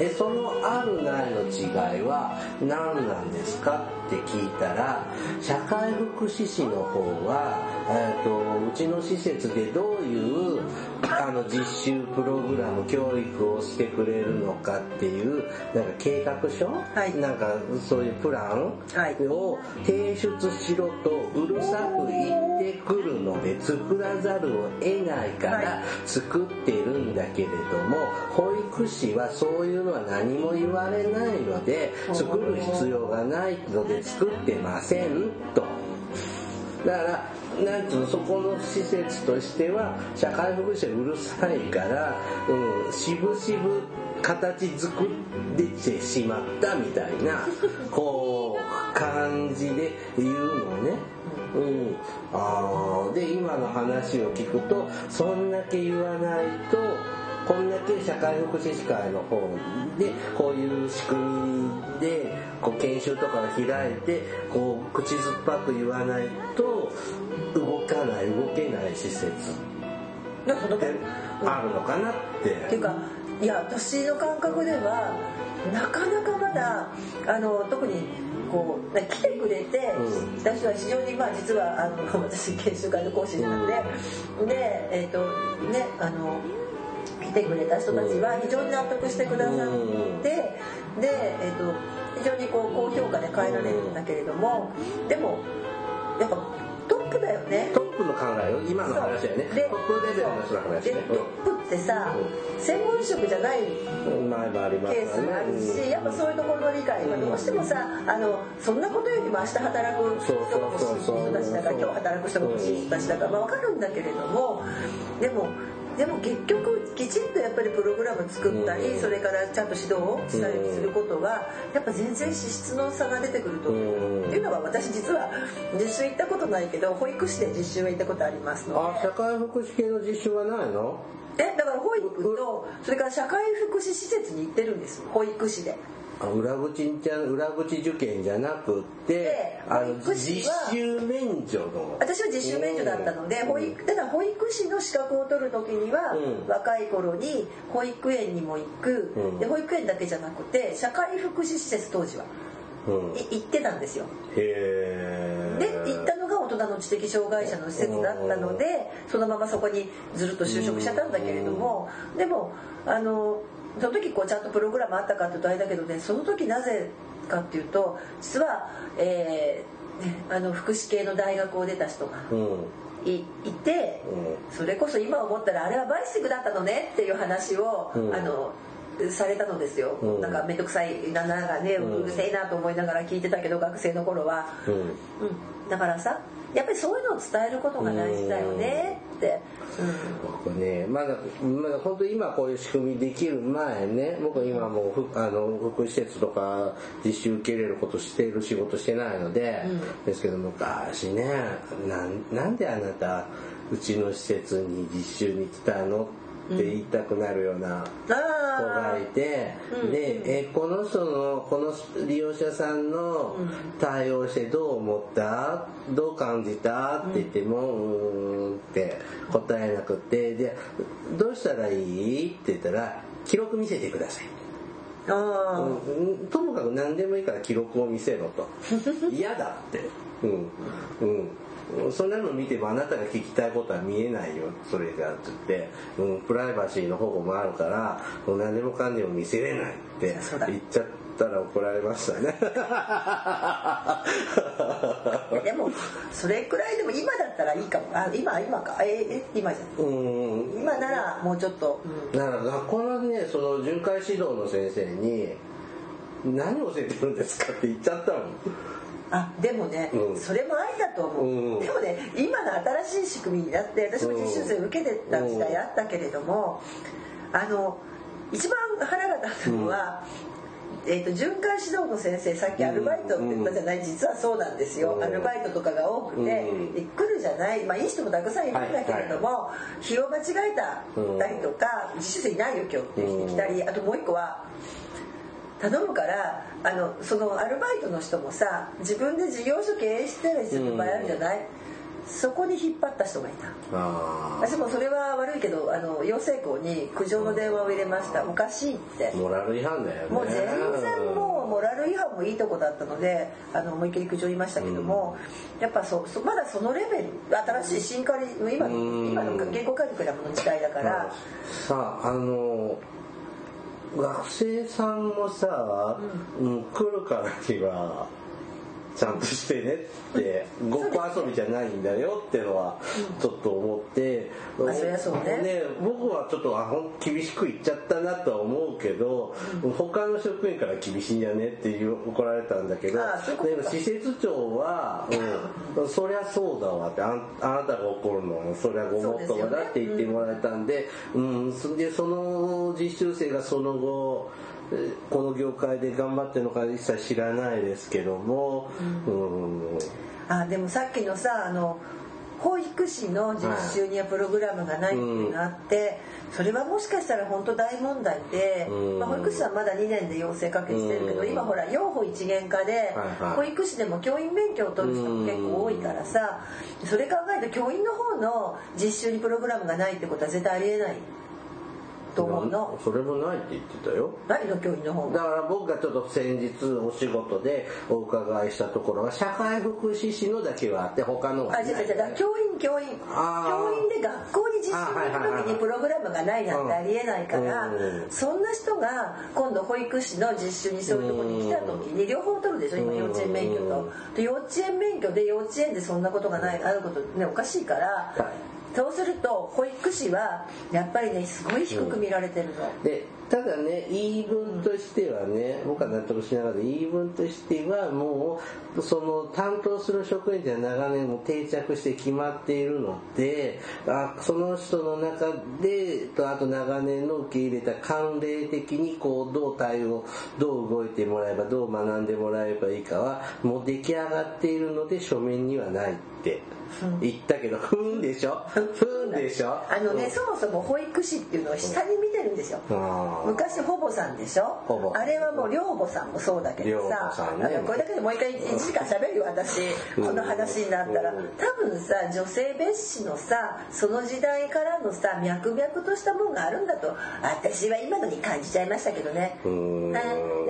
えそのあるないの違いは何なんですか？って聞いたら社会福祉士の方は、えー、とうちの施設でどういうあの実習プログラム教育をしてくれるのかっていうなんか計画書、はい。なんかそういうプラン？はい。を提出しろとうるさく言ってくるので作らざるを得ないからはい。作ってるんだけれども保育士はそういうのは何も言われないので作る必要がないので作ってませんと。だからなんていうのそこの施設としては社会福祉はうるさいから、うん、しぶしぶ形作ってしまったみたいな こう感じで言うのね。うん、あーで今の話を聞くとそんだけ言わないとこんだけ社会福祉士会の方でこういう仕組みでこう研修とかを開いてこう口酸っぱく言わないと動かない動けない施設なんかってあるのかなって。っていうかいや私の感覚ではなかなかまだあの特にこう来てくれて、うん。私は非常にまあ実はあの私研修会の講師なので、でえっ、とねあの来てくれた人たちは非常に納得してくださって、うん。で、えー、と非常にこう高評価で変えられるんだけれども、でもやっぱトップだよね。トップの考えよ今の話だよねでトップレベルの人の話でねトップってさ、専門職じゃないケースもあるし、やっぱそういうところの理解がどうしてもさあのそんなことよりも明日働く人が欲しい人たちだから今日働く人が欲しい人たちだから、まあ、分かるんだけれどもでもでも結局きちんとやっぱりプログラム作ったり、うん。それからちゃんと指導をしたりすることはやっぱ全然資質の差が出てくると。思う。うん。っていうのは私実は実習行ったことないけど保育士で実習は行ったことありますの。であ社会福祉系の実習はないの？えだから保育とそれから社会福祉施設に行ってるんです。保育士で。あ裏口じゃ裏口受験じゃなくってであの実は習免除の。私は実習免除だったので、うん。保育ただ保育士の資格を取る時には、うん。若い頃に保育園にも行く、うん。で保育園だけじゃなくて社会福祉施設当時は、行ってたんですよ。へでえ行ったのが大人の知的障害者の施設だったのでそのままそこにずるっと就職しちゃったんだけれどもでもあのその時こうちゃんとプログラムあったかっていうとあれだけどねその時なぜかっていうと実は、えーねあの福祉系の大学を出た人がうん。いいてうん。それこそ今思ったらあれはバイシクだったのねっていう話を、うん。あのされたのですよ、うん。なんか面倒くさいなんだかねうん。うるせえなと思いながら聞いてたけど学生の頃は、うん。うん、だからさやっぱりそういうのを伝えることが大事だよねって、僕ねまだまだ本当今こういう仕組みできる前ね僕今もうふあの福祉施設とか実習受け入れることしている仕事してないので、ですけど昔ねなんなんであなたうちの施設に実習に来たのって言いたくなるような子あがいて、うん。でえこの人のこの利用者さんの対応してどう思った？どう感じた？って言っても、うーんって答えなくてでどうしたらいい？って言ったら記録見せてください。ああうん。ともかく何でもいいから記録を見せろと。嫌だって。うん。うんそんなの見てもあなたが聞きたいことは見えないよそれじゃって言って、うん、プライバシーの保護もあるから何でもかんでも見せれないって言っちゃったら怒られましたね。でもそれくらいでも今だったらいいかも。あ今今か。ええ今じゃん。うん。今ならもうちょっと、うん。だから学校のねその巡回指導の先生に「何教えてるんですか?」って言っちゃったもんあでもね、うん。それもありだと思う、うん。でもね今の新しい仕組みになって私も実習生受けてた時代あったけれども、あの一番腹が立つのは、えー、と巡回指導の先生さっきアルバイトって言ったじゃない、実はそうなんですよ、うん。アルバイトとかが多くて、うん。で来るじゃない、まあ、いい人もたくさんいるんだけれども、日を間違えたりとか、実習生いないよ今日って来てきたり、あともう一個は頼むからあのそのアルバイトの人もさ自分で事業所経営してたりする場合あるじゃない、そこに引っ張った人がいた。あ私もそれは悪いけどあの養成校に苦情の電話を入れました。おかしいって。あモラル違反だよね。もう全然もうモラル違反もいいとこだったのであの思いっきり苦情言いましたけども、やっぱそそまだそのレベル新しい新カリ今のうん。今の原稿カリキュラムの時代だから、さああの学生さんもさ、うん来るからにはちゃんとしてねってごっこ遊びじゃないんだよってのはちょっと思って、あそりゃそうね。僕はちょっとあほん厳しく言っちゃったなとは思うけど、他の職員から厳しいんじゃねっていう怒られたんだけどでも施設長は、うん、そりゃそうだわってあんあなたが怒るのはそりゃごもっともだって言ってもらえたんでうんそんでその実習生がその後えーこの業界で頑張ってるのか一切知らないですけども、うん。あでもさっきのさあの保育士の実習にはプログラムがないっていうのがあって、それはもしかしたら本当大問題で、うん。まあ、保育士はまだ2年で養成かけしてるけど、うん。今ほら養護一元化で、はいはい。保育士でも教員免許を取る人も結構多いからさ、それ考えると教員の方の実習にプログラムがないってことは絶対ありえないと思うの。それもないって言ってたよ。何の教員の方だから僕がちょっと先日お仕事でお伺いしたところは社会福祉士のだけはあって他のはあ、違う違う。教員教員。教員で学校に実習に行く時にプログラムがないなんてありえないからうん、そんな人が今度保育士の実習にそういうところに来た時に両方取るでしょ、今幼稚園免許と。で幼稚園免許で幼稚園でそんなことがない、あることね、おかしいから、そうすると保育士はやっぱりね、すごい低く見られてるの。でただね言い分としてはね僕は納得しながら言い分としてはもうその担当する職員では長年も定着して決まっているのであその人の中でとあと長年の受け入れた慣例的にこうどう対応どう動いてもらえばどう学んでもらえばいいかはもう出来上がっているので書面にはないって。言ったけどふんでしょ？ふんでしょ？あのね、うんそもそも保育士っていうのは下に見てるんですよ。あー。昔ほぼさんでしょ？あれはもう寮母さんもそうだけどさね。これだけでもう一回1時間喋るよ私。この話になったら。うん。多分さ女性蔑視のさその時代からのさ脈々としたもんがあるんだと私は今のに感じちゃいましたけどね。うん。はい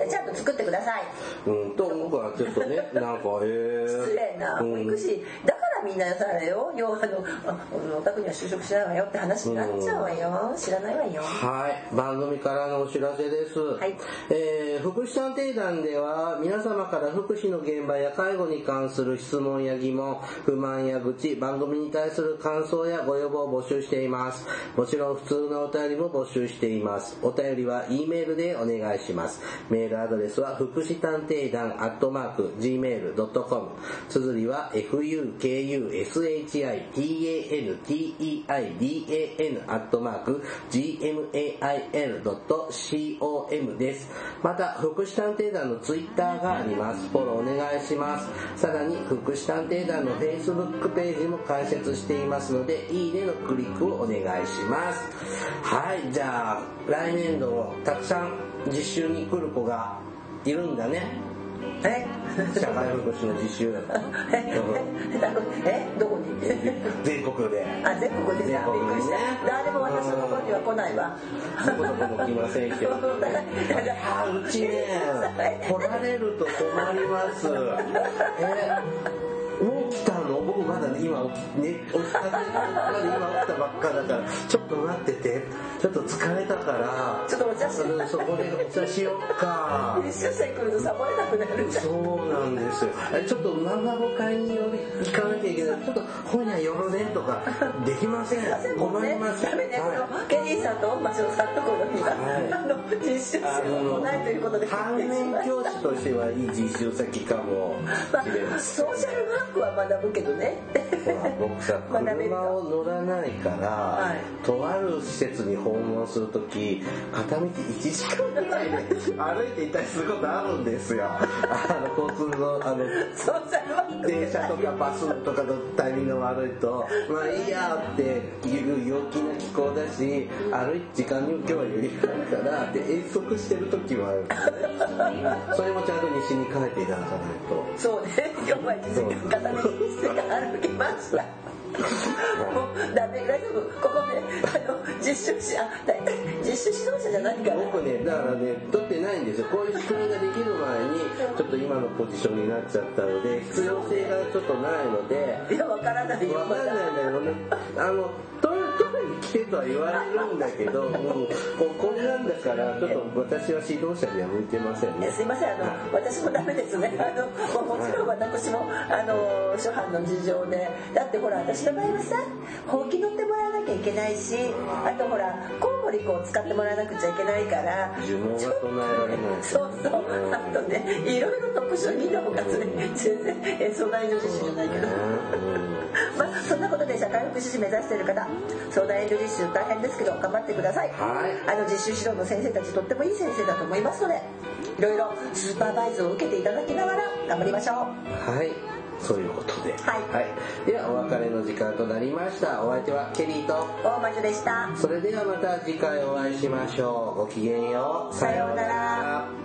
ちゃんと作ってください。うん、と僕はちょっとねなんかへえ失礼な。保育士だからみんなさあれよ要はあのあお宅には就職しないわよって話になっちゃうわよ知らないわよはい、番組からのお知らせです。はいえー福祉探偵団では皆様から福祉の現場や介護に関する質問や疑問、不満や愚痴、番組に対する感想やご要望を募集しています。もちろん普通のお便りも募集しています。お便りは E メールでお願いします。メールアドレスは福祉探偵団アットマーク Gmail.com 綴りは ushitanteidan アットマーク gmail.com です。また、福祉探偵団のツイッターがあります。フォローお願いします。さらに、福祉探偵団の Facebook ページも開設していますので、いいねのクリックをお願いします。はい、じゃあ、来年度もたくさん実習に来る子がいるんだね。え？社会福祉の実習。え？え？どこに？全国で。あ全国で？全国にね。た誰も私のところには来ないわ。そこそこも来ませんけど。あうちね、来られると困ります。え、もう来たまだ今起き、ね、起きたて今起きたばっかだから、ちょっと待ってて。ちょっと疲れたから、ちょっとお茶しうんそこでお茶しよっか。実習生来るとサボれなくなるじゃんそうなんですよ。えちょっと漫画を買いに行かなきゃいけない。ちょっと本屋寄るねとか、できません。困ります。ダメね、はいケリーさんとマシオさんのところには、はいあの実習生もないということで反面教師としてはいい実習先かもましれまあ、せん。ソーシャルワークは学ぶけどね僕さ車を乗らないから、はい。とある施設に訪問するとき片道1時間ぐらいで歩いていたりすることあるんですよ。あの交通のあの電車とかバスとかのタイミングが悪いとまあいいやっていう陽気な気候だし歩い時間に今日は余裕があるからで遠足してる時もあるんですね。それもちゃんと西に帰っていただかないと。そうね。今日は1時間片道1時間歩きましたも うダメ大丈夫。ここねあの実習者あ実習指導者じゃないから。僕ねだからね取ってないんですよ。こういう仕組みができる前にちょっと今のポジションになっちゃったので必要性がちょっとないのでいやわからないよ。わかんないんだけどねあの取るに来てとは言われるんだけど、うん、ここれなんだからちょっと私は指導者には向いてませんね。えすいません。あの私もダメですね。あのももちろん私もあの初版の事情で。だってほら私の場合はさほうき乗ってもらわなきゃいけないしあとほらコウモリコを使ってもらわなくちゃいけないから呪文が唱えられないそうそう。あとねいろいろ特殊技能がつね全然え相談所実習じゃないけど。まあそんなことで社会福祉士目指している方相談援助実習大変ですけど頑張ってください、はい。あの実習指導の先生たちとってもいい先生だと思いますのでいろいろスーパーバイズを受けていただきながら頑張りましょう。はいそういうことで。はい。ではお別れの時間となりました。お相手はケリーと。大魔女でした。それではまた次回お会いしましょう。ごきげんよう。さようなら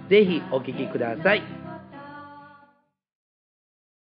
ぜひお聴きください。